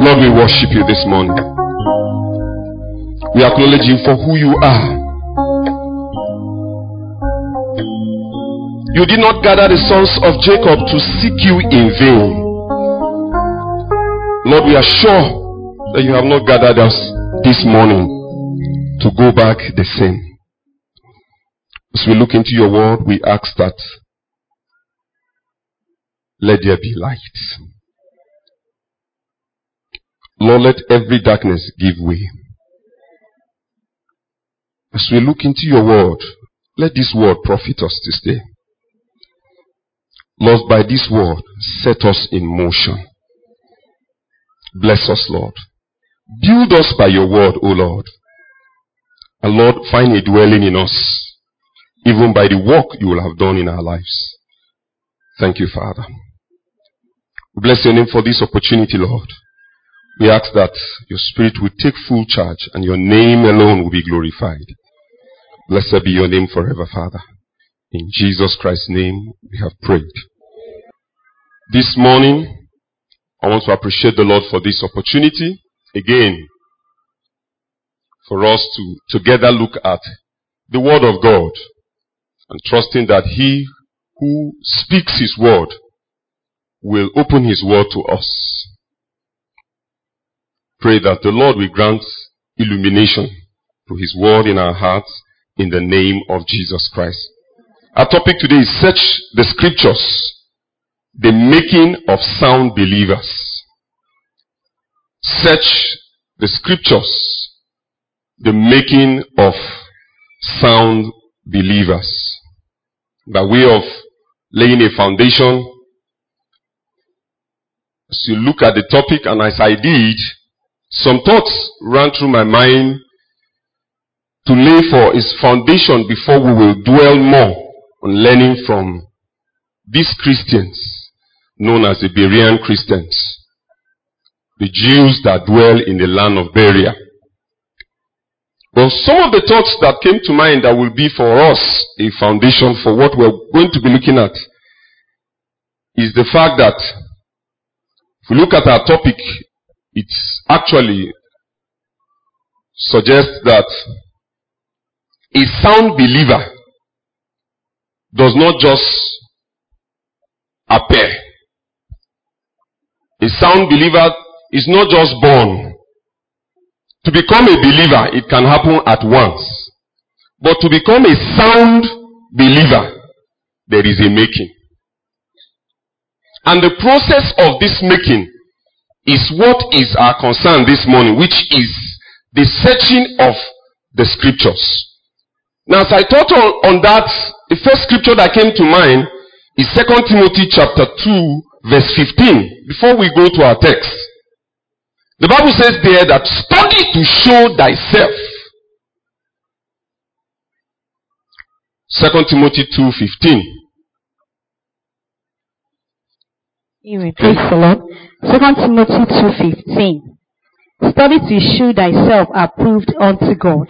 Lord, we worship you this morning. We acknowledge you for who you are. You did not gather the sons of Jacob to seek you in vain. Lord, we are sure that you have not gathered us this morning to go back the same. As we look into your word, we ask that let there be light. Lord, let every darkness give way. As we look into your word, let this word profit us this day. Lord, by this word, set us in motion. Bless us, Lord. Build us by your word, O Lord. And Lord, find a dwelling in us, even by the work you will have done in our lives. Thank you, Father. Bless your name for this opportunity, Lord. We ask that your spirit will take full charge and your name alone will be glorified. Blessed be your name forever, Father. In Jesus Christ's name we have prayed. This morning, I want to appreciate the Lord for this opportunity again for us to together look at the Word of God and trusting that He who speaks His Word will open His Word to us pray that the Lord will grant illumination to His word in our hearts in the name of Jesus Christ. Our topic today is search the scriptures, the making of sound believers. Search the scriptures, the making of sound believers. By way of laying a foundation, as you look at the topic and as I did, some thoughts ran through my mind to lay for its foundation before we will dwell more on learning from these Christians known as the Berean Christians, the Jews that dwell in the land of Berea. But some of the thoughts that came to mind that will be for us a foundation for what we're going to be looking at is the fact that if we look at our topic, it actually suggests that a sound believer does not just appear. A sound believer is not just born. To become a believer, it can happen at once. But to become a sound believer, there is a making. And the process of this making is what is our concern this morning, which is the searching of the scriptures. Now, as I thought on, on that, the first scripture that came to mind is 2 Timothy chapter 2, verse 15, before we go to our text. The Bible says there that study to show thyself. 2 Timothy 2.15 Amen. Praise the Lord. Second Timothy two fifteen. Study to shew thyself approved unto God,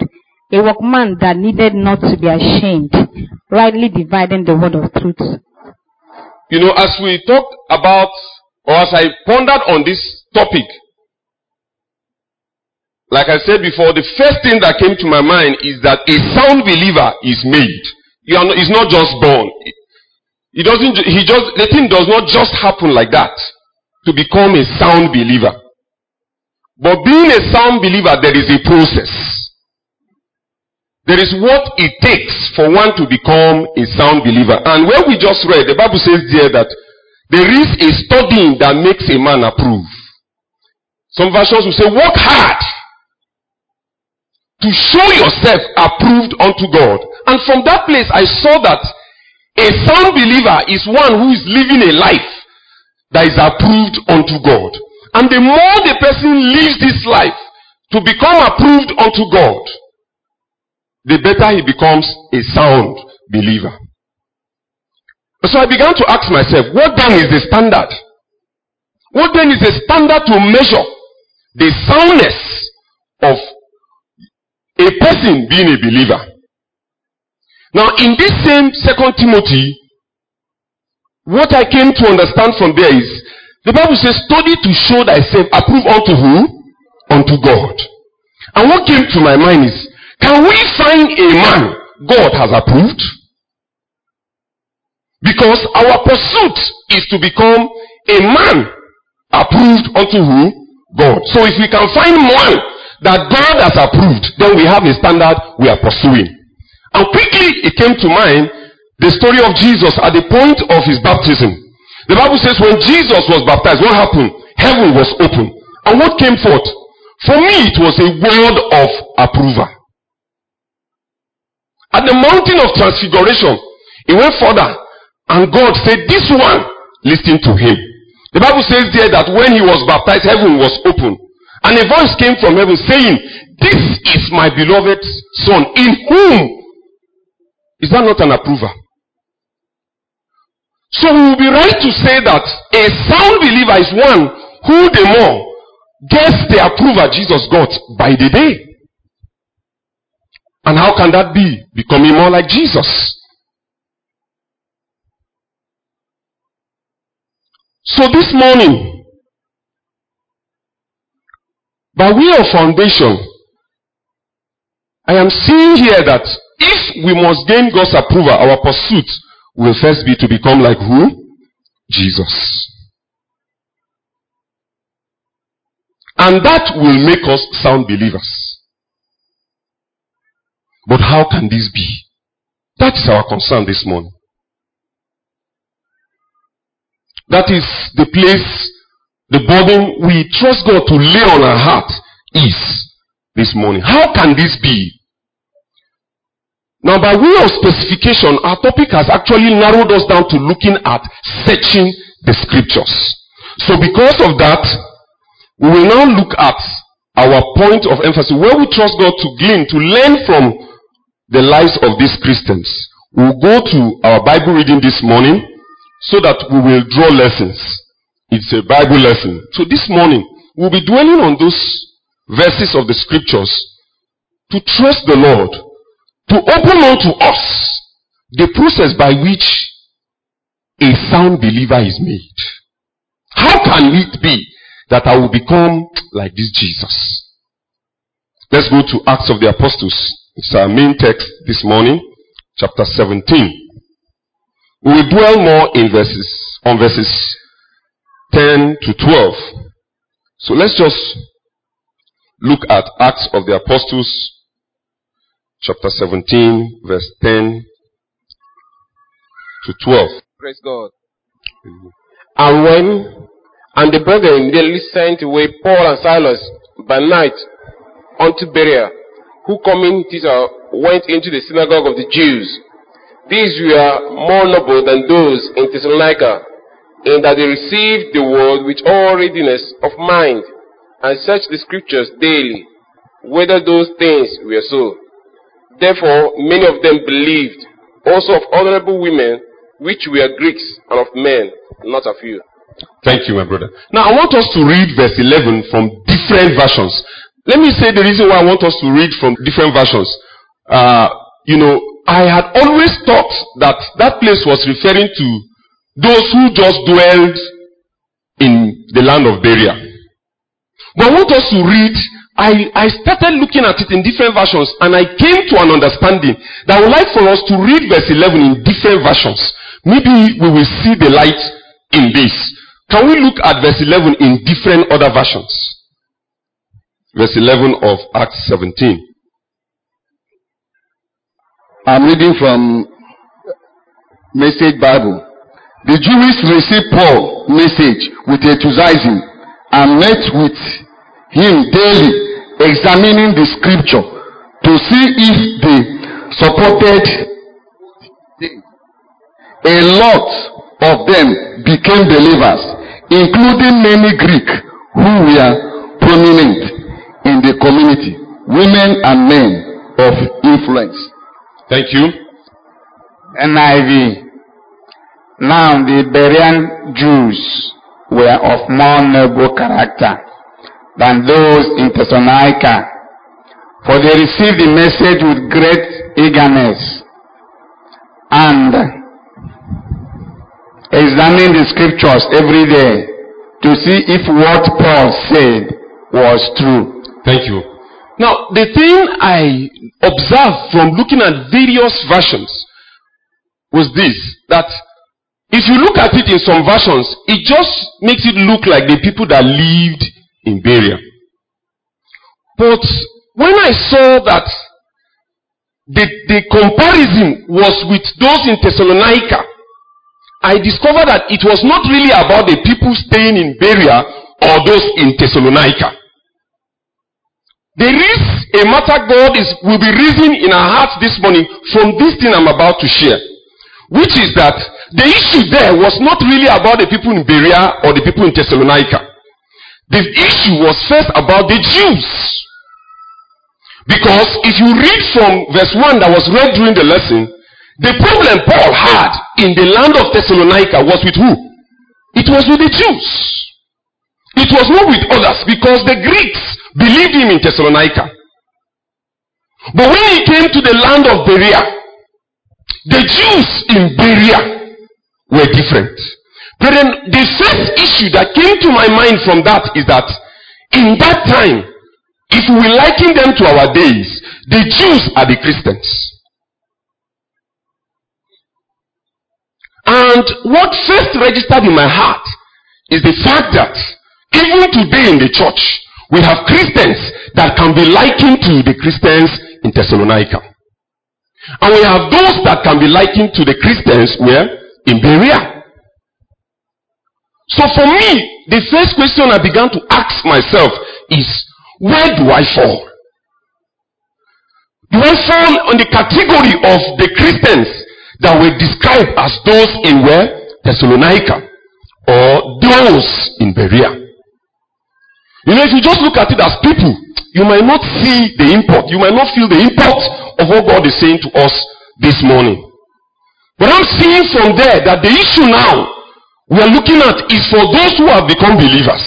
a workman that needed not to be ashamed, rightly dividing the word of truth. You know, as we talked about, or as I pondered on this topic, like I said before, the first thing that came to my mind is that a sound believer is made. You are not, is not just born. He doesn't, he just, the thing does not just happen like that to become a sound believer. But being a sound believer, there is a process. There is what it takes for one to become a sound believer. And where we just read, the Bible says there that there is a studying that makes a man approve. Some versions will say, work hard to show yourself approved unto God. And from that place, I saw that a sound believer is one who is living a life that is approved unto God. And the more the person lives this life to become approved unto God, the better he becomes a sound believer. So I began to ask myself, what then is the standard? What then is the standard to measure the soundness of a person being a believer? Now, in this same second Timothy, what I came to understand from there is The Bible says, study to show thyself approved unto who? Unto God. And what came to my mind is, can we find a man God has approved? Because our pursuit is to become a man approved unto who? God. So if we can find one that God has approved, then we have a standard we are pursuing. And quickly it came to mind the story of Jesus at the point of his baptism. The Bible says when Jesus was baptized, what happened? Heaven was open. And what came forth? For me, it was a word of approval. At the mountain of transfiguration, he went further and God said, This one, listen to him. The Bible says there that when he was baptized, heaven was open. And a voice came from heaven saying, This is my beloved son, in whom is that not an approval? So we will be right to say that a sound believer is one who the more gets the approval Jesus got by the day. And how can that be? Becoming more like Jesus. So this morning, by way of foundation, I am seeing here that if we must gain God's approval, our pursuit will first be to become like who? Jesus. And that will make us sound believers. But how can this be? That is our concern this morning. That is the place, the burden we trust God to lay on our heart is this morning. How can this be? Now, by way of specification, our topic has actually narrowed us down to looking at searching the scriptures. So, because of that, we will now look at our point of emphasis where we trust God to glean, to learn from the lives of these Christians. We'll go to our Bible reading this morning so that we will draw lessons. It's a Bible lesson. So this morning, we'll be dwelling on those verses of the scriptures to trust the Lord, to open unto us the process by which a sound believer is made. How can it be that I will become like this Jesus? Let's go to Acts of the Apostles. It's our main text this morning, chapter 17. We will dwell more in verses, on verses 10 to 12. So let's just look at Acts of the Apostles, chapter 17, verse 10 to 12. Praise God. And when, and the brethren daily sent away Paul and Silas by night unto Berea, who coming thither went into the synagogue of the Jews these were more noble than those in Thessalonica, in that they received the word with all readiness of mind, and searched the scriptures daily, whether those things were so. Therefore, many of them believed, also of honorable women, which were Greeks, and of men, not a few. Thank you, my brother. Now, I want us to read verse 11 from different versions. Let me say the reason why I want us to read from different versions. Uh, you know, I had always thought that that place was referring to those who just dwelled in the land of Berea. But I want us to read, I, I started looking at it in different versions and I came to an understanding that I would like for us to read verse 11 in different versions. Maybe we will see the light in this. Can we look at verse 11 in different other versions? Verse 11 of Acts 17. I'm reading from Message Bible. The Jews received Paul's message with enthusiasm and met with him daily, examining the scripture to see if they supported. A lot of them became believers, including many Greek who were prominent in the community, women and men of influence. Thank you. NIV. Now the Berean Jews were of more noble character than those in Thessalonica, for they received the message with great eagerness and examined the scriptures every day to see if what Paul said was true. Thank you. Now, the thing I observed from looking at various versions was this that if you look at it in some versions, it just makes it look like the people that lived in Berea. But when I saw that the, the comparison was with those in Thessalonica, I discovered that it was not really about the people staying in Berea or those in Thessalonica. There is a matter God is, will be raising in our hearts this morning from this thing I'm about to share. Which is that the issue there was not really about the people in Berea or the people in Thessalonica. The issue was first about the Jews. Because if you read from verse 1 that was read during the lesson, the problem Paul had in the land of Thessalonica was with who? It was with the Jews. It was not with others because the Greeks believed him in Thessalonica. But when he came to the land of Berea, the Jews in Berea were different. Then the first issue that came to my mind from that is that in that time, if we liken them to our days, the Jews are the Christians. And what first registered in my heart is the fact that even today in the church, we have Christians that can be likened to the Christians in Thessalonica. And we have those that can be likened to the Christians where? In Berea. So for me, the first question I began to ask myself is, where do I fall? Do I fall on the category of the Christians that were described as those in where? Thessalonica. Or those in Berea. You know, if you just look at it as people, you might not see the import. You might not feel the import of what God is saying to us this morning. But I'm seeing from there that the issue now we are looking at is for those who have become believers.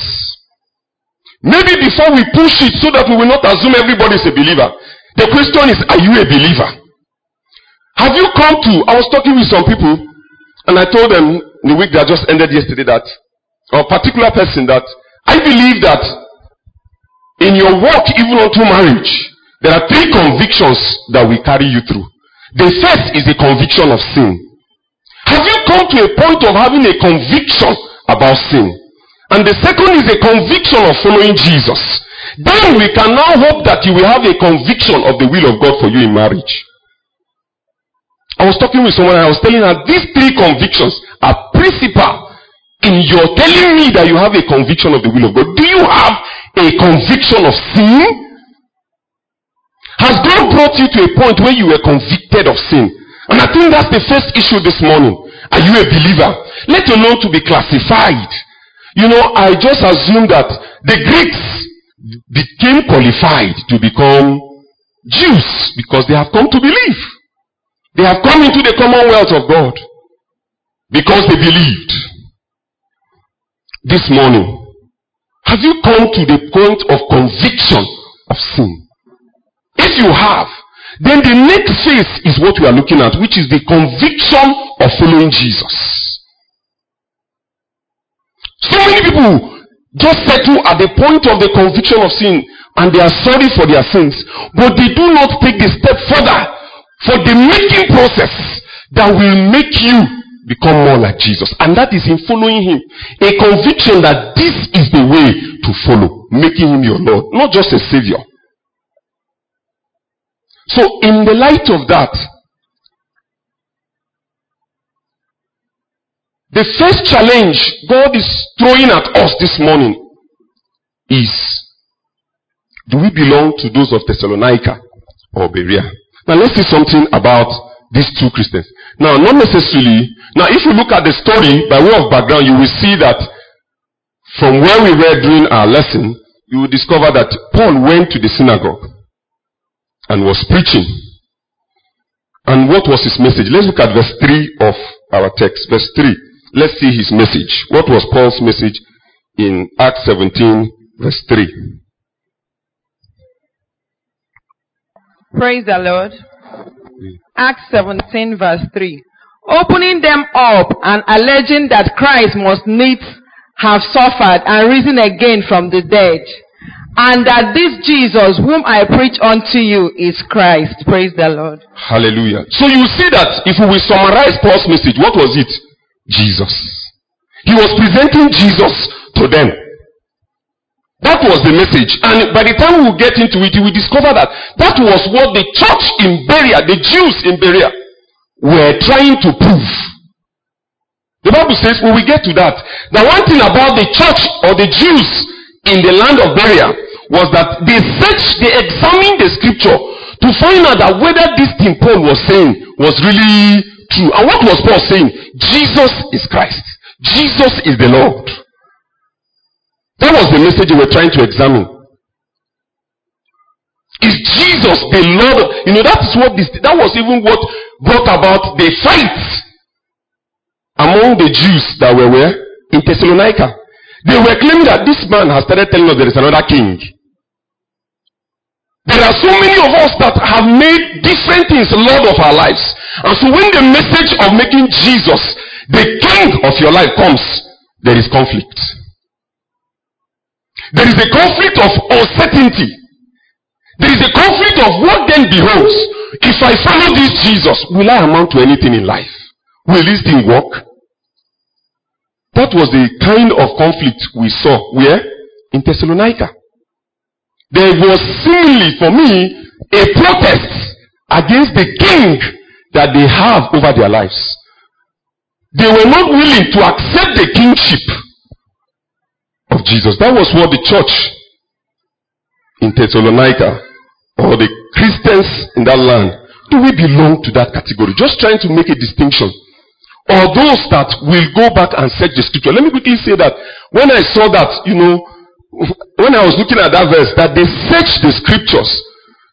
Maybe before we push it so that we will not assume everybody is a believer. The question is, are you a believer? Have you come to, I was talking with some people and I told them in the week that just ended yesterday that, a particular person that I believe that in your walk, even unto marriage, there are three convictions that will carry you through. The first is a conviction of sin. Have you come to a point of having a conviction about sin? And the second is a conviction of following Jesus. Then we can now hope that you will have a conviction of the will of God for you in marriage. I was talking with someone and I was telling her these three convictions are principal in your telling me that you have a conviction of the will of God. Do you have a conviction of sin? Has God brought you to a point where you were convicted of sin? And I think that's the first issue this morning. Are you a believer? Let alone to be classified. You know, I just assume that the Greeks became qualified to become Jews because they have come to believe. They have come into the commonwealth of God because they believed. This morning, have you come to the point of conviction of sin? If you have, then the next phase is what we are looking at, which is the conviction of following Jesus. So many people just settle at the point of the conviction of sin and they are sorry for their sins, but they do not take the step further for the making process that will make you become more like Jesus. And that is in following Him. A conviction that this is the way to follow, making Him your Lord, not just a Savior. So, in the light of that, the first challenge God is throwing at us this morning is do we belong to those of Thessalonica or Berea? Now, let's see something about these two Christians. Now, not necessarily now, if you look at the story by way of background, you will see that from where we were doing our lesson, you will discover that Paul went to the synagogue and was preaching. And what was his message? Let's look at verse 3 of our text. Verse 3. Let's see his message. What was Paul's message in Acts 17, verse 3? Praise the Lord. Acts 17, verse 3 opening them up and alleging that Christ must needs have suffered and risen again from the dead, and that this Jesus whom I preach unto you is Christ. Praise the Lord. Hallelujah. So you see that if we summarize Paul's message, what was it? Jesus. He was presenting Jesus to them. That was the message. And by the time we get into it, we discover that that was what the church in Berea, the Jews in Berea, were trying to prove. The Bible says when we get to that, the one thing about the church or the Jews in the land of Berea was that they searched, they examined the scripture to find out that whether this thing Paul was saying was really true. And what was Paul saying? Jesus is Christ. Jesus is the Lord. That was the message they were trying to examine. Is Jesus the Lord? You know, that is what this, that was even what brought about the fight among the Jews that were where? In Thessalonica. They were claiming that this man has started telling us there is another king. There are so many of us that have made different things Lord of our lives. And so when the message of making Jesus the king of your life comes, there is conflict. There is a conflict of uncertainty. There is a conflict of what then beholds. If I follow this Jesus, will I amount to anything in life? Will this thing work? That was the kind of conflict we saw where? In Thessalonica. There was seemingly for me a protest against the king that they have over their lives. They were not willing to accept the kingship of Jesus. That was what the church in Thessalonica or the Christians in that land do we belong to that category? Just trying to make a distinction. Or those that will go back and search the scripture. Let me quickly say that when I saw that, you know, when I was looking at that verse, that they searched the scriptures,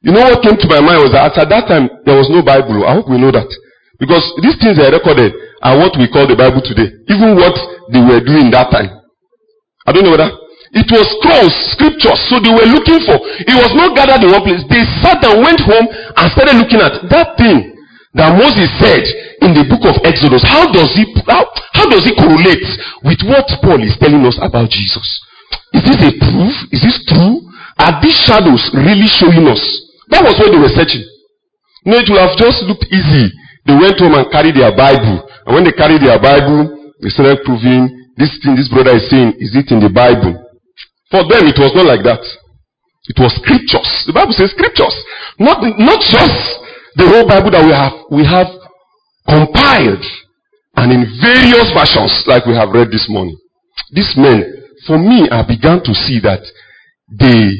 you know what came to my mind was that at that time there was no Bible. I hope we know that. Because these things are recorded are what we call the Bible today. Even what they were doing that time. I don't know whether it was scrolls, scriptures, so they were looking for. It was not gathered in one place. They sat and went home and started looking at that thing that Moses said in the book of Exodus. How does it how, how does it correlate with what Paul is telling us about Jesus? Is this a proof? Is this true? Are these shadows really showing us? That was what they were searching. No, it would have just looked easy. They went home and carried their Bible. And when they carried their Bible, they started proving this thing this brother is saying, is it in the Bible? For them, it was not like that. It was scriptures. The Bible says scriptures. Not, not just the whole Bible that we have, we have compiled and in various versions like we have read this morning. These men, for me, I began to see that they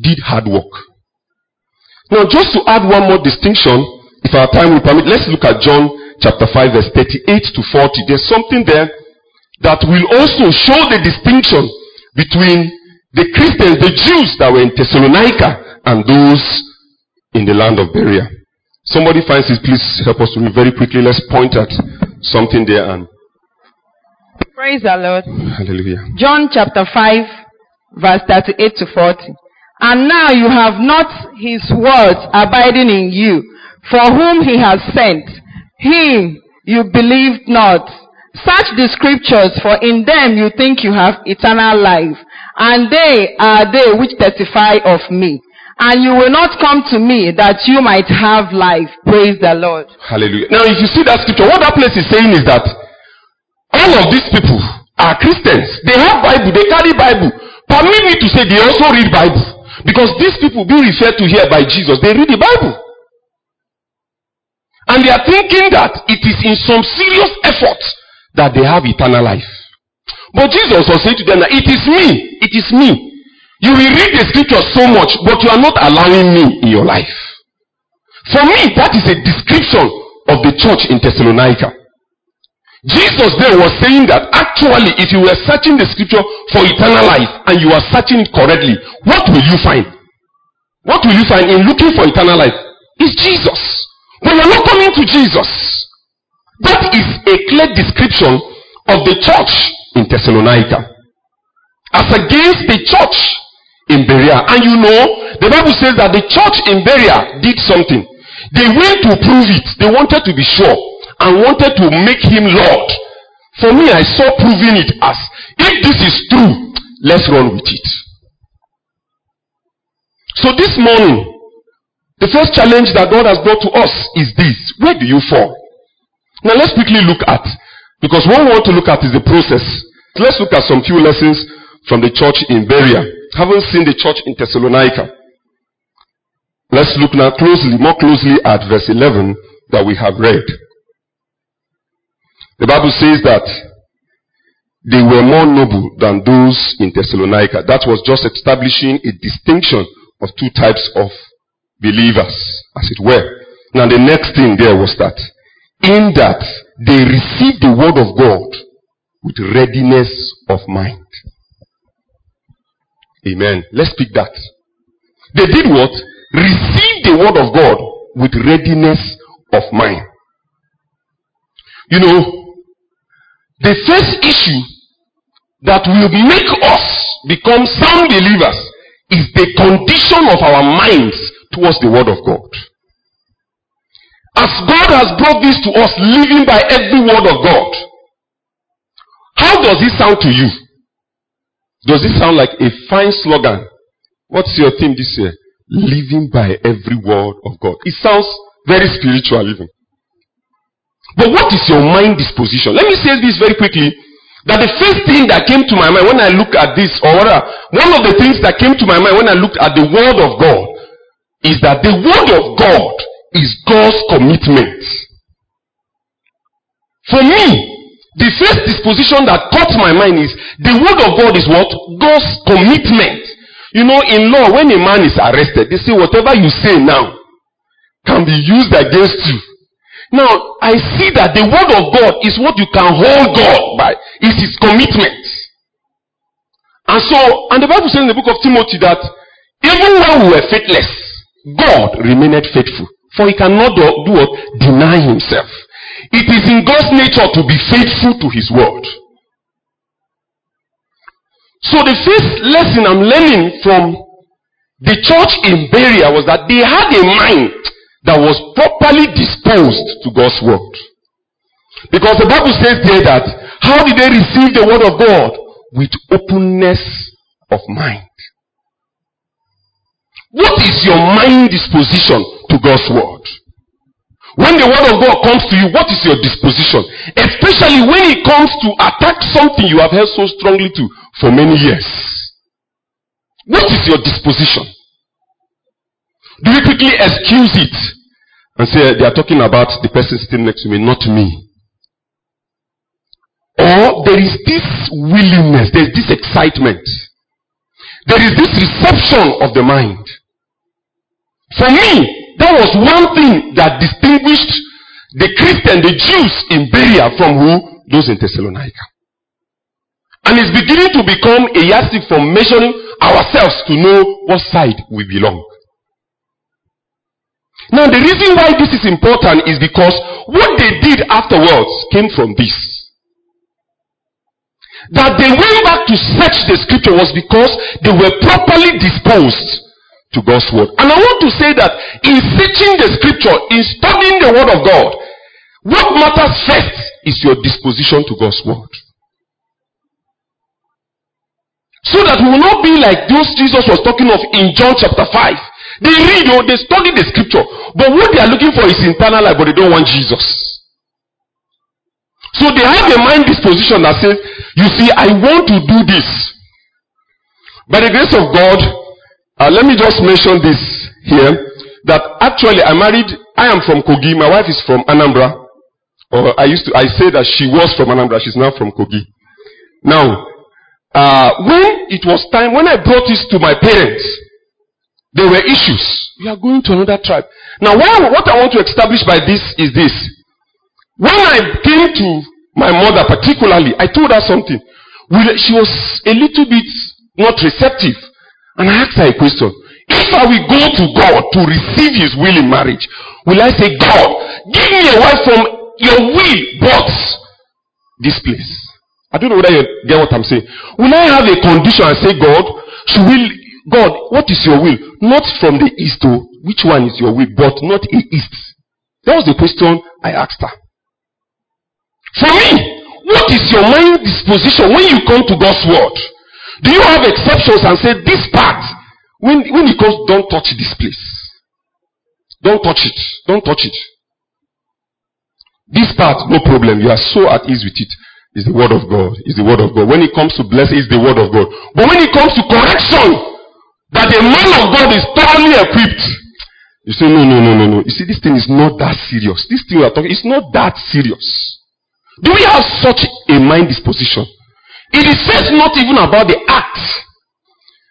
did hard work. Now, just to add one more distinction, if our time will permit, let's look at John chapter 5 verse 38 to 40. There's something there that will also show the distinction between the Christians, the Jews that were in Thessalonica, and those in the land of Berea. Somebody finds it, please help us to read very quickly. Let's point at something there and Praise the Lord. hallelujah. John chapter 5, verse 38 to 40. And now you have not his words abiding in you, for whom he has sent. Him you believed not. Search the scriptures, for in them you think you have eternal life, and they are they which testify of me. And you will not come to me that you might have life. Praise the Lord. Hallelujah. Now, if you see that scripture, what that place is saying is that all of these people are Christians. They have Bible, they carry Bible. Permit me to say they also read Bible. Because these people being referred to here by Jesus, they read the Bible. And they are thinking that it is in some serious effort that they have eternal life. But Jesus was saying to them that it is me, it is me. You will read the scripture so much, but you are not allowing me in your life. For me, that is a description of the church in Thessalonica. Jesus there was saying that actually, if you were searching the scripture for eternal life and you are searching it correctly, what will you find? What will you find in looking for eternal life? Is Jesus. But you are not coming to Jesus. That is a clear description of the church in Thessalonica. As against the church in Berea. And you know, the Bible says that the church in Berea did something. They went to prove it. They wanted to be sure and wanted to make him Lord. For me, I saw proving it as If this is true, let's run with it. So this morning, the first challenge that God has brought to us is this. Where do you fall? Now let's quickly look at, because what we want to look at is the process. Let's look at some few lessons from the church in Berea. Haven't seen the church in Thessalonica. Let's look now closely, more closely at verse 11 that we have read. The Bible says that they were more noble than those in Thessalonica. That was just establishing a distinction of two types of believers, as it were. Now the next thing there was that in that they received the word of God with readiness of mind. Amen. Let's pick that. They did what? Receive the word of God with readiness of mind. You know, the first issue that will make us become sound believers is the condition of our minds towards the word of God. As God has brought this to us, living by every word of God, how does it sound to you? Does it sound like a fine slogan? What's your theme this year? Living by every word of God. It sounds very spiritual even. But what is your mind disposition? Let me say this very quickly. That the first thing that came to my mind when I look at this, or rather, one of the things that came to my mind when I looked at the Word of God, is that the Word of God is God's commitment. For me, the first disposition that caught my mind is the word of God is what? God's commitment. You know, in law, when a man is arrested, they say whatever you say now can be used against you. Now, I see that the word of God is what you can hold God by. It's his commitment. And so, and the Bible says in the book of Timothy that even when we were faithless, God remained faithful. For he cannot do, do what? Deny himself. It is in God's nature to be faithful to his word. So the first lesson I'm learning from the church in Berea was that they had a mind that was properly disposed to God's word. Because the Bible says there that how did they receive the word of God? With openness of mind. What is your mind disposition to God's word? When the word of God comes to you, what is your disposition? Especially when it comes to attack something you have held so strongly to for many years. What is your disposition? Do you quickly excuse it and say they are talking about the person sitting next to me, not me? Or there is this willingness, there is this excitement, there is this reception of the mind. For me, that was one thing that distinguished the Christian, the Jews in Berea from who? Those in Thessalonica. And it's beginning to become a yardstick for measuring ourselves to know what side we belong. Now, the reason why this is important is because what they did afterwards came from this. That they went back to search the scripture was because they were properly disposed to God's word. And I want to say that in searching the scripture, in studying the word of God, what matters first is your disposition to God's word. So that we will not be like those Jesus was talking of in John chapter 5. They read, oh, they study the scripture, but what they are looking for is internal life, but they don't want Jesus. So they have a mind disposition that says, you see, I want to do this. By the grace of God, uh, let me just mention this here that actually I married, I am from Kogi, my wife is from Anambra. Or I used to, I say that she was from Anambra, she's now from Kogi. Now, uh, when it was time, when I brought this to my parents, there were issues. We are going to another tribe. Now, what I want to establish by this is this. When I came to my mother particularly, I told her something. She was a little bit not receptive. And I asked her a question. If I will go to God to receive his will in marriage, will I say, God, give me a wife from your will, but this place. I don't know whether you get what I'm saying. Will I have a condition and say, God, should will, God, what is your will? Not from the east, to which one is your will, but not in east. That was the question I asked her. For me, What is your mind disposition when you come to God's word? Do you have exceptions and say, this part, when, when it comes, don't touch this place. Don't touch it. Don't touch it. This part, no problem. You are so at ease with it. It's the word of God. It's the word of God. When it comes to blessing, it's the word of God. But when it comes to correction, that a man of God is thoroughly equipped, you say, no, no, no, no, no. You see, this thing is not that serious. This thing we are talking, it's not that serious. Do we have such a mind disposition? It says not even about the act.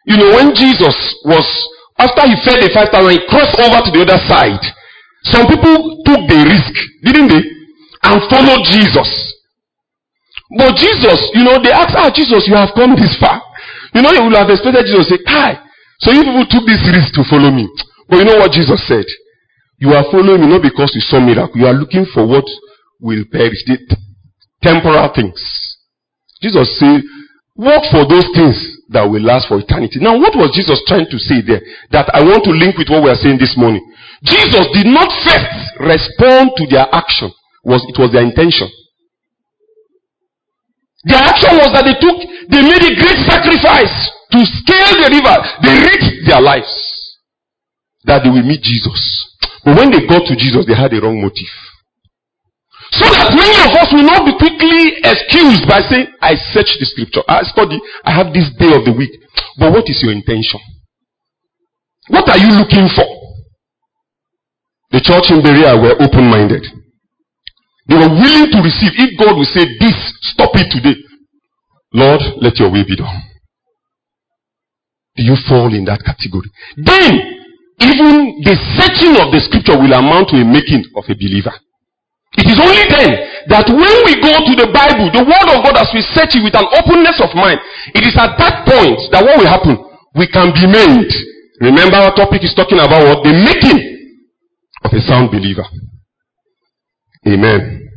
You know, when Jesus was, after he fed the 5,000, he crossed over to the other side. Some people took the risk, didn't they? And followed Jesus. But Jesus, you know, they asked, ah, Jesus, you have come this far. You know, you would have expected Jesus to say, Kai, so you people took this risk to follow me. But you know what Jesus said? You are following me not because you saw miracle. You are looking for what will perish. The temporal things. Jesus said, work for those things that will last for eternity. Now, what was Jesus trying to say there? That I want to link with what we are saying this morning. Jesus did not first respond to their action. Was, it was their intention. Their action was that they took, they made a great sacrifice to scale the river. They risked their lives that they will meet Jesus. But when they got to Jesus, they had a wrong motive. So that many of us will not be quickly excused by saying, I search the scripture, I study, I have this day of the week. But what is your intention? What are you looking for? The church in Berea were open minded. They were willing to receive. If God will say, This, stop it today. Lord, let your will be done. Do you fall in that category? Then, even the searching of the scripture will amount to a making of a believer. It is only then that when we go to the Bible, the Word of God, as we search it with an openness of mind, it is at that point that what will happen? We can be made. Remember our topic is talking about what? The making of a sound believer. Amen.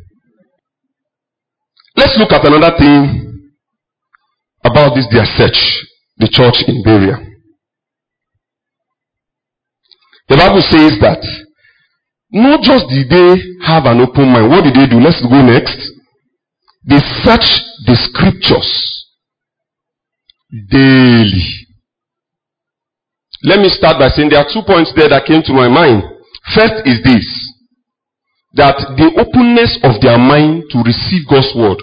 Let's look at another thing about this their search, the church in Berea. The Bible says that not just did they have an open mind, what did they do? Let's go next. They searched the scriptures daily. Let me start by saying there are two points there that came to my mind. First is this that the openness of their mind to receive God's word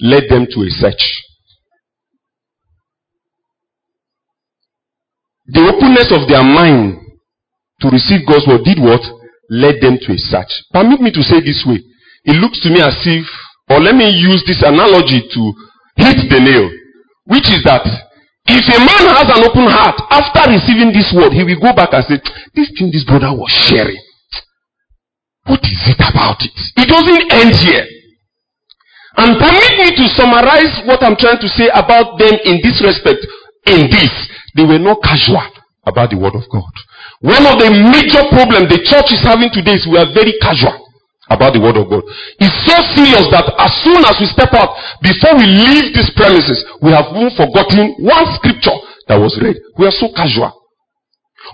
led them to a search. The openness of their mind to receive God's word did what? Led them to a search. Permit me to say this way. It looks to me as if, or let me use this analogy to hit the nail, which is that if a man has an open heart, after receiving this word, he will go back and say, This thing this brother was sharing, what is it about it? It doesn't end here. And permit me to summarize what I'm trying to say about them in this respect. In this, they were not casual about the word of God. One of the major problems the church is having today is we are very casual about the word of God. It's so serious that as soon as we step out, before we leave these premises, we have even forgotten one scripture that was read. We are so casual.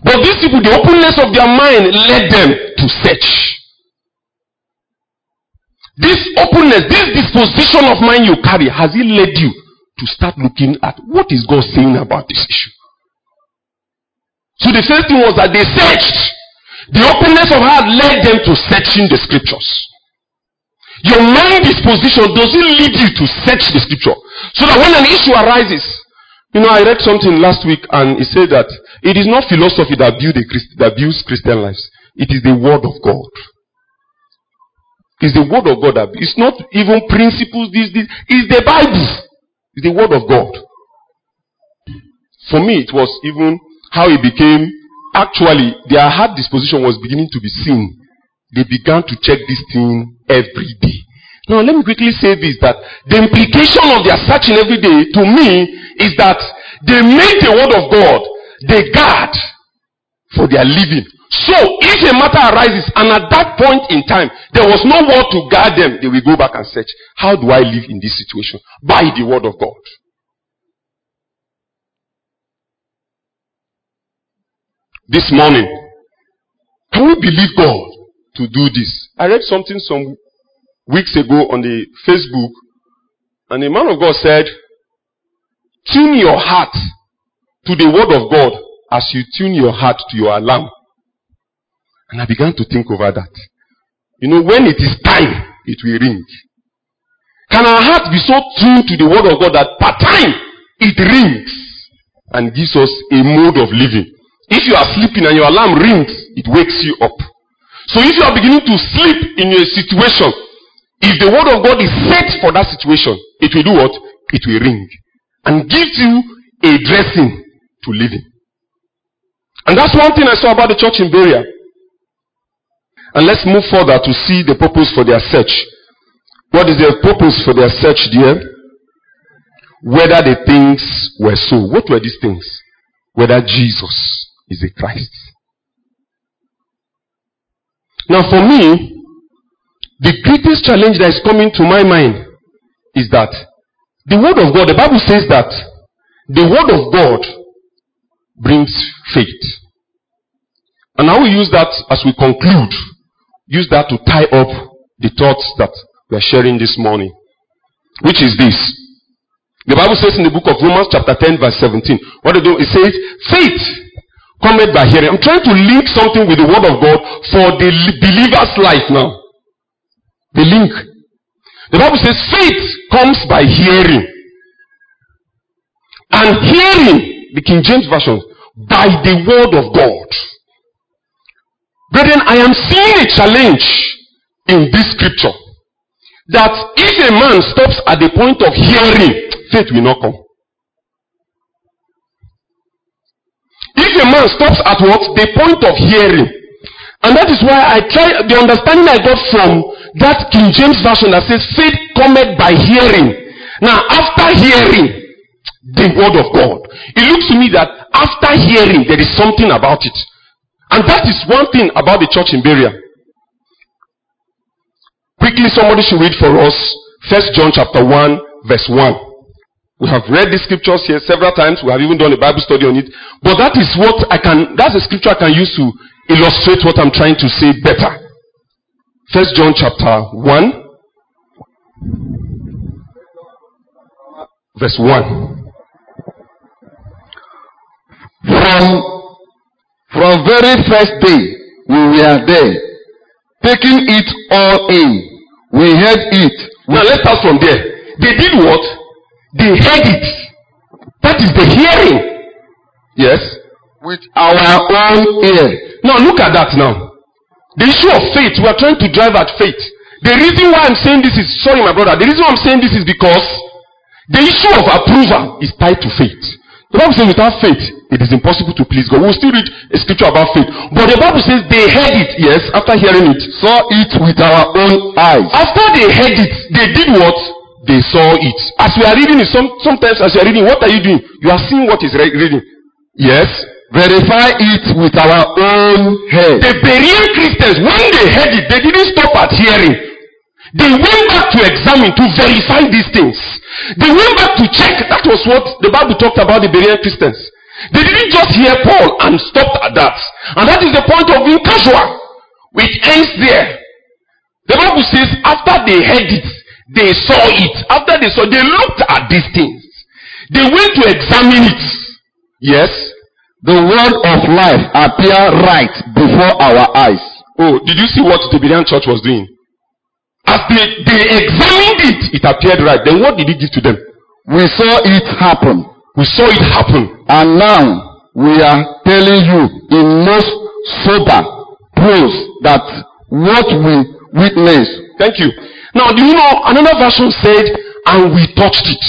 But these people, the openness of their mind led them to search. This openness, this disposition of mind you carry, has it led you to start looking at what is God saying about this issue? So the first thing was that they searched. The openness of heart led them to searching the scriptures. Your mind disposition doesn't lead you to search the scripture. So that when an issue arises, you know, I read something last week and it said that it is not philosophy that, build a Christ, that builds Christian lives. It is the word of God. It's the word of God that it's not even principles. This, this it's the Bible. It's the word of God. For me, it was even how it became actually their heart disposition was beginning to be seen. They began to check this thing every day. Now, let me quickly say this that the implication of their searching every day to me is that they make the word of God the guard for their living. So, if a matter arises and at that point in time there was no word to guard them, they will go back and search. How do I live in this situation? By the word of God. This morning. Can we believe God to do this? I read something some weeks ago on the Facebook And the man of God said, Tune your heart to the word of God as you tune your heart to your alarm. And I began to think over that. You know, when it is time, it will ring. Can our heart be so tuned to the word of God that per time it rings and gives us a mode of living? If you are sleeping and your alarm rings, it wakes you up. So if you are beginning to sleep in a situation, if the word of God is set for that situation, it will do what? It will ring and give you a dressing to live in. And that's one thing I saw about the church in Berea. And let's move further to see the purpose for their search. What is their purpose for their search, dear? Whether the things were so. What were these things? Whether Jesus is a Christ. Now, for me, the greatest challenge that is coming to my mind is that the Word of God, the Bible says that the Word of God brings faith. And I will use that as we conclude, use that to tie up the thoughts that we are sharing this morning. Which is this. The Bible says in the book of Romans chapter 10 verse 17, what it do? It says, faith cometh by hearing. I'm trying to link something with the word of God for the believer's life now. The link. The Bible says faith comes by hearing. And hearing, the King James Version, by the word of God. Brethren, I am seeing a challenge in this scripture. That if a man stops at the point of hearing, faith will not come. If a man stops at what? The point of hearing. And that is why I try, the understanding I got from that King James Version that says, faith cometh by hearing. Now, after hearing the word of God, it looks to me that after hearing, there is something about it. And that is one thing about the church in Berea. Quickly, somebody should read for us First John chapter 1, verse 1. We have read the scriptures here several times. We have even done a Bible study on it. But that is what I can, that's a scripture I can use to illustrate what I'm trying to say better. First John chapter 1, verse 1. From, from very first day we were there, taking it all in. We heard it. Now let's start from there. They did what? They heard it. That is the hearing. Yes. with our own ear. Now look at that now. The issue of faith, we are trying to drive at faith. The reason why I'm saying this is, sorry my brother, the reason why I'm saying this is because the issue of approval is tied to faith. The Bible says without faith, it is impossible to please God. We'll still read a scripture about faith. But the Bible says they heard it, yes, after hearing it. Saw it with our own eyes. After they heard it, they did what? They saw it. As we are reading it, some, sometimes as you are reading, what are you doing? You are seeing what is re- reading. Yes. Verify it with our own head. The Berean Christians, when they heard it, they didn't stop at hearing. They went back to examine, to verify these things. They went back to check. That was what the Bible talked about the Berean Christians. They didn't just hear Paul and stopped at that. And that is the point of being casual. Which ends there. The Bible says after they heard it, they saw it. After they saw, they looked at these things. They went to examine it. Yes. The word of life appear right before our eyes. Oh, did you see what the Berean church was doing? As they, they examined it, it appeared right. Then what did he give to them? We saw it happen. We saw it happen. And now we are telling you in most sober prose that what we witness Thank you. Now, do you know another version said, and we touched it.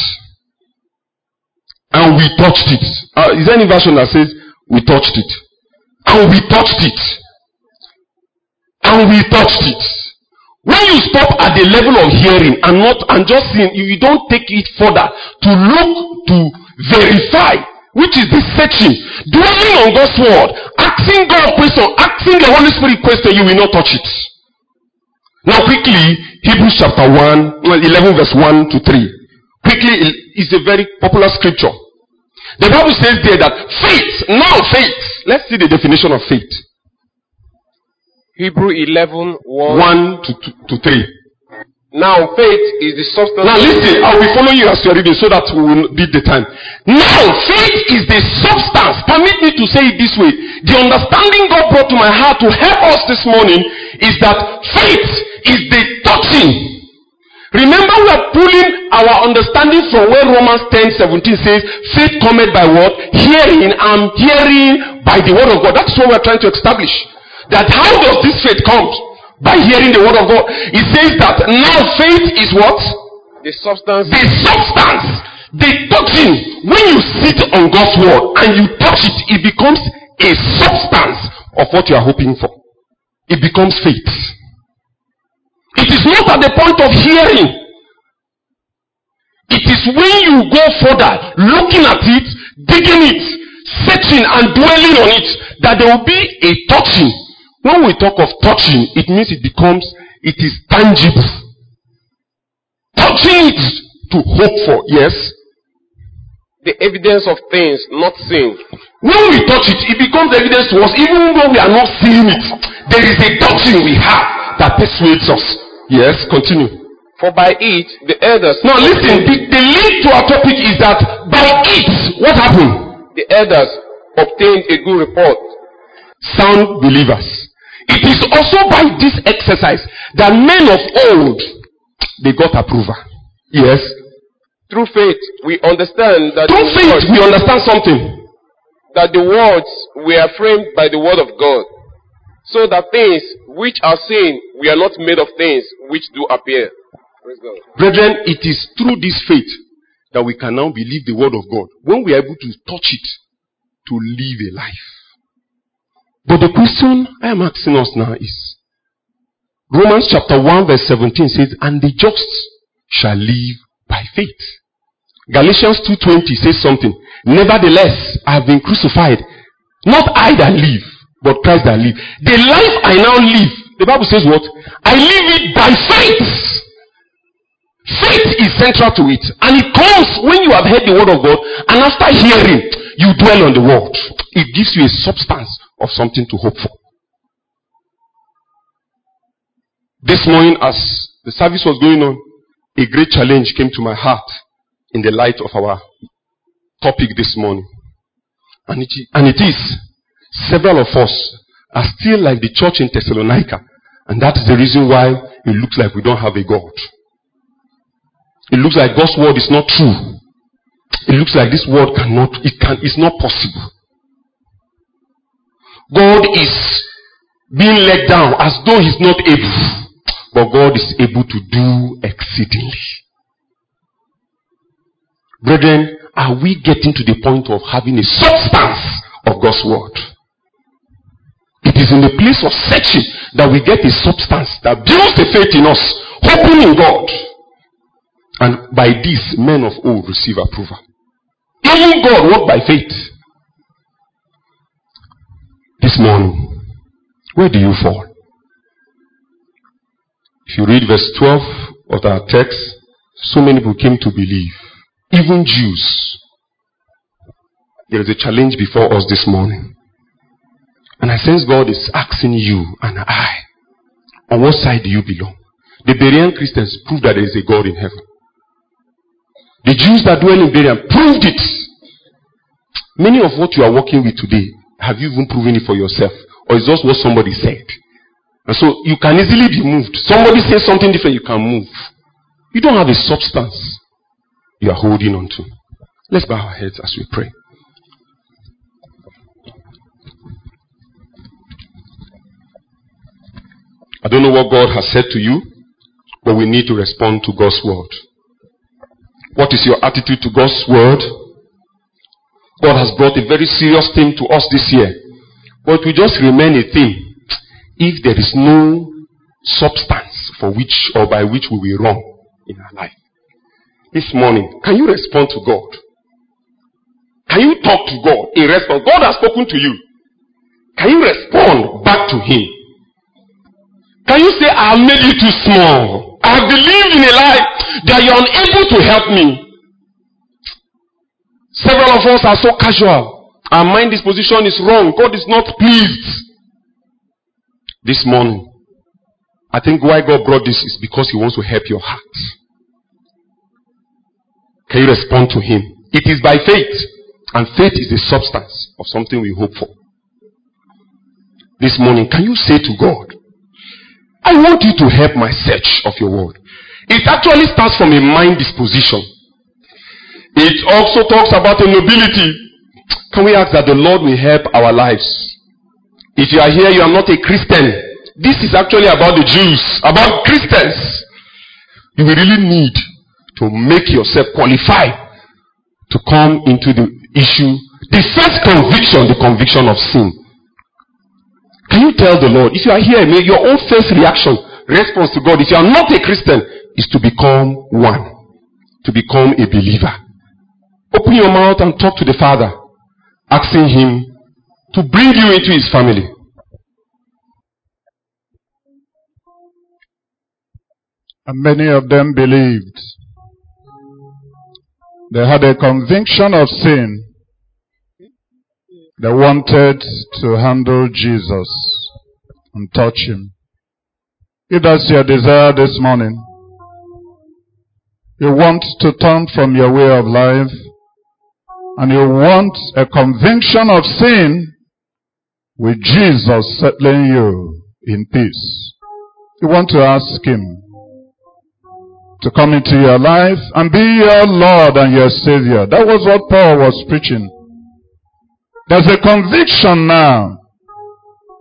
And we touched it. Uh, is there any version that says, we touched it? And we touched it. And we touched it. When you stop at the level of hearing and not and just seeing, you, you don't take it further to look to verify, which is the searching, dwelling on God's word, asking God question, asking the Holy Spirit question, you will not touch it. Now quickly, Hebrews chapter 1, well, 11 verse 1 to 3. Quickly, is a very popular scripture. The Bible says there that faith, now faith, let's see the definition of faith. Hebrew 11, 1. 1 to, to, to 3. Now faith is the substance. Now listen, I'll be following you as you're reading so that we will beat the time. Now faith is the substance. Permit me to say it this way. The understanding God brought to my heart to help us this morning is that faith is the touching. Remember we are pulling our understanding from where Romans 10 17 says, faith cometh by what? Hearing and hearing by the word of God. That's what we're trying to establish. That how does this faith come? By hearing the word of God. It says that now faith is what? The substance. The substance. The touching. When you sit on God's word and you touch it, it becomes a substance of what you are hoping for. It becomes faith. It is not at the point of hearing. It is when you go further, looking at it, digging it, searching and dwelling on it, that there will be a touching when we talk of touching, it means it becomes, it is tangible. Touching it to hope for, yes. The evidence of things not seen. When we touch it, it becomes evidence to us, even though we are not seeing it. There is a touching we have that persuades us. Yes, continue. For by it, the elders. Now listen, the, the link to our topic is that by it, what happened? The elders obtained a good report. Sound believers. It is also by this exercise that men of old they got approval. Yes. Through faith, we understand that Through faith words, we understand something. that the words were framed by the word of God, so that things which are seen we are not made of things which do appear. Brethren, it is through this faith that we can now believe the word of God. When we are able to touch it to live a life. But the question I am asking us now is Romans chapter 1 verse 17 says, And the just shall live by faith. Galatians 2.20 says something. Nevertheless, I have been crucified. Not I that live, but Christ that live. The life I now live, the Bible says what? I live it by faith. Faith is central to it. And it comes when you have heard the word of God, and after hearing, you dwell on the word. It gives you a substance of something to hope for. This morning, as the service was going on, a great challenge came to my heart in the light of our topic this morning. And it, and it is, several of us are still like the church in Thessalonica. And that is the reason why it looks like we don't have a God. It looks like God's word is not true. It looks like this word cannot, it can, it's not possible. God is being let down as though he's not able. But God is able to do exceedingly. Brethren, are we getting to the point of having a substance of God's word? It is in the place of searching that we get a substance that builds the faith in us, hoping in God. And by this, men of old receive approval. Even God walked by faith. This morning, where do you fall? If you read verse 12 of our text, so many people came to believe. Even Jews. There is a challenge before us this morning. And I sense God is asking you and I, on what side do you belong? The Berean Christians proved that there is a God in heaven. The Jews that dwell in Berean proved it. Many of what you are working with today, have you even proven it for yourself? Or is just what somebody said? And so you can easily be moved. Somebody says something different, you can move. You don't have a substance you are holding on to. Let's bow our heads as we pray. I don't know what God has said to you, but we need to respond to God's word. What is your attitude to God's word? God has brought a very serious thing to us this year. But will just remain a thing if there is no substance for which or by which we will run in our life. This morning, can you respond to God? Can you talk to God in response? God has spoken to you. Can you respond back to Him? Can you say, I made you too small? I believed in a lie that you're unable to help me. Several of us are so casual. Our mind disposition is wrong. God is not pleased. This morning, I think why God brought this is because He wants to help your heart. Can you respond to Him? It is by faith, and faith is the substance of something we hope for. This morning, can you say to God, I want you to help my search of your word. It actually starts from a mind disposition. It also talks about a nobility. Can we ask that the Lord will help our lives? If you are here, you are not a Christian. This is actually about the Jews, about Christians. You will really need to make yourself qualified to come into the issue. The first conviction, the conviction of sin. Can you tell the Lord, if you are here, your own first reaction, response to God, if you are not a Christian, is to become one, to become a believer. Open your mouth and talk to the Father, asking Him to bring you into His family. And many of them believed. They had a conviction of sin. They wanted to handle Jesus and touch Him. If that's your desire this morning, you want to turn from your way of life and you want a conviction of sin with Jesus settling you in peace. You want to ask Him to come into your life and be your Lord and your Savior. That was what Paul was preaching. There's a conviction now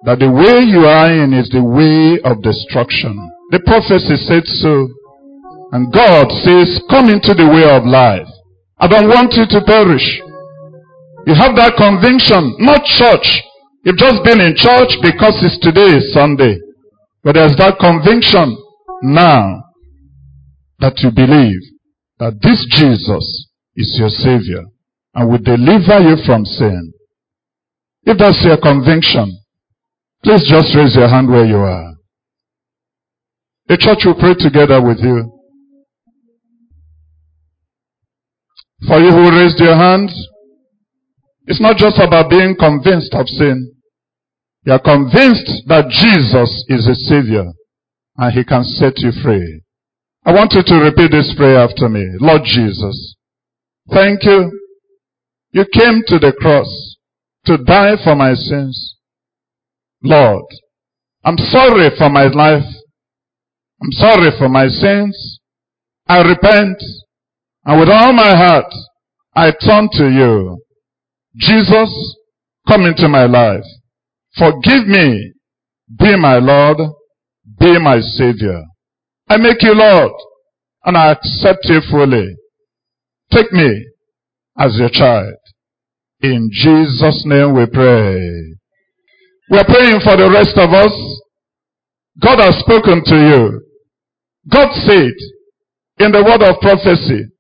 that the way you are in is the way of destruction. The prophecy said so. And God says, come into the way of life. I don't want you to perish. You have that conviction, not church. You've just been in church because it's today is Sunday. But there's that conviction now that you believe that this Jesus is your Savior and will deliver you from sin. If that's your conviction, please just raise your hand where you are. The church will pray together with you. For you who raised your hands, it's not just about being convinced of sin. You are convinced that Jesus is a Savior and He can set you free. I want you to repeat this prayer after me. Lord Jesus, thank you. You came to the cross to die for my sins. Lord, I'm sorry for my life. I'm sorry for my sins. I repent and with all my heart, I turn to you. Jesus, come into my life. Forgive me. Be my Lord. Be my Savior. I make you Lord and I accept you fully. Take me as your child. In Jesus' name we pray. We are praying for the rest of us. God has spoken to you. God said in the word of prophecy,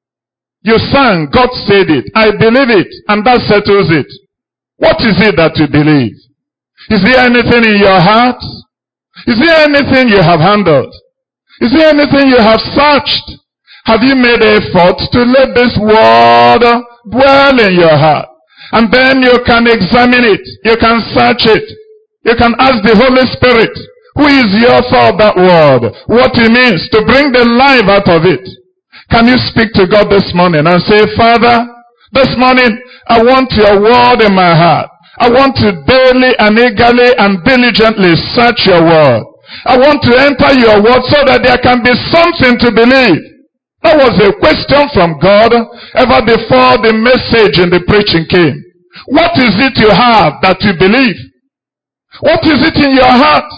you sang, God said it. I believe it, and that settles it. What is it that you believe? Is there anything in your heart? Is there anything you have handled? Is there anything you have searched? Have you made effort to let this word dwell in your heart? And then you can examine it. You can search it. You can ask the Holy Spirit, who is author of that word, what it means to bring the life out of it. Can you speak to God this morning and say, Father, this morning I want your word in my heart. I want to daily and eagerly and diligently search your word. I want to enter your word so that there can be something to believe. That was a question from God ever before the message and the preaching came. What is it you have that you believe? What is it in your heart?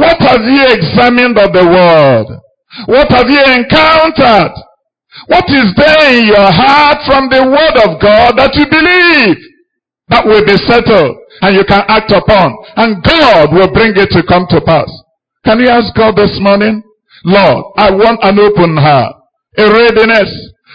What have you examined of the word? What have you encountered? What is there in your heart from the word of God that you believe? That will be settled and you can act upon and God will bring it to come to pass. Can you ask God this morning? Lord, I want an open heart, a readiness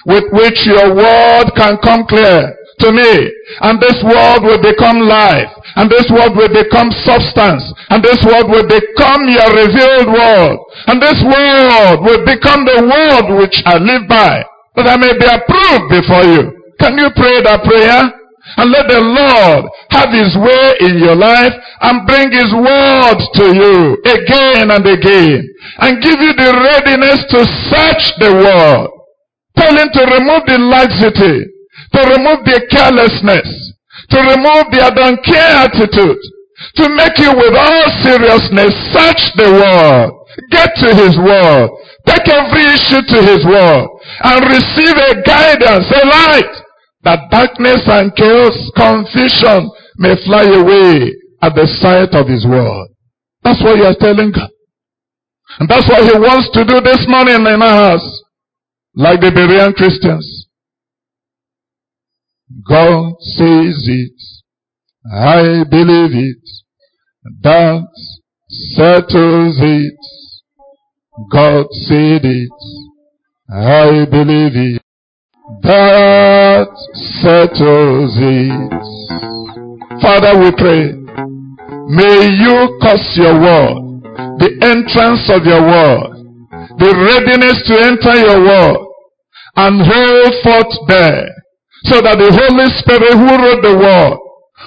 with which your word can come clear to me. And this word will become life. And this word will become substance. And this word will become your revealed word. And this word will become the word which I live by. That I may be approved before you. Can you pray that prayer? And let the Lord have his way in your life and bring his word to you again and again. And give you the readiness to search the word. Tell him to remove the laxity, to remove their carelessness, to remove their don't care attitude, to make you with all seriousness search the word. Get to his word. Take every issue to his word and receive a guidance, a light that darkness and chaos, confusion may fly away at the sight of his word. That's what you are telling God. And that's what he wants to do this morning in our house. Like the Berean Christians. God says it. I believe it. That settles it. God said it. I believe it. That settles it. Father, we pray. May you cause your word, the entrance of your word, the readiness to enter your word, and hold forth there, so that the Holy Spirit who wrote the word,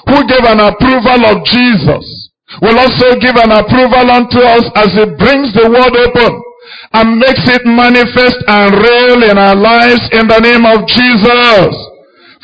who gave an approval of Jesus, will also give an approval unto us as he brings the word open and makes it manifest and real in our lives in the name of Jesus.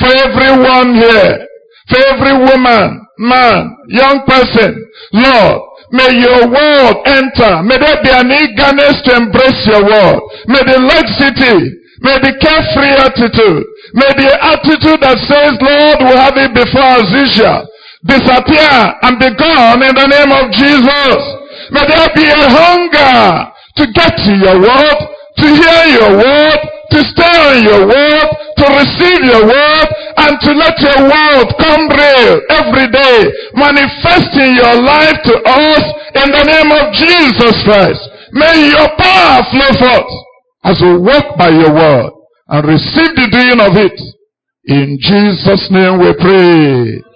For everyone here, for every woman, man, young person, Lord, may your word enter. May there be an eagerness to embrace your word. May the laxity, may the carefree attitude, may the attitude that says, Lord, we have it before us usual, disappear and be gone in the name of Jesus. May there be a hunger to get to your word, to hear your word, to stay on your word, to receive your word, and to let your word come real every day, manifesting your life to us in the name of Jesus Christ. May your power flow forth as we walk by your word and receive the doing of it. In Jesus' name we pray.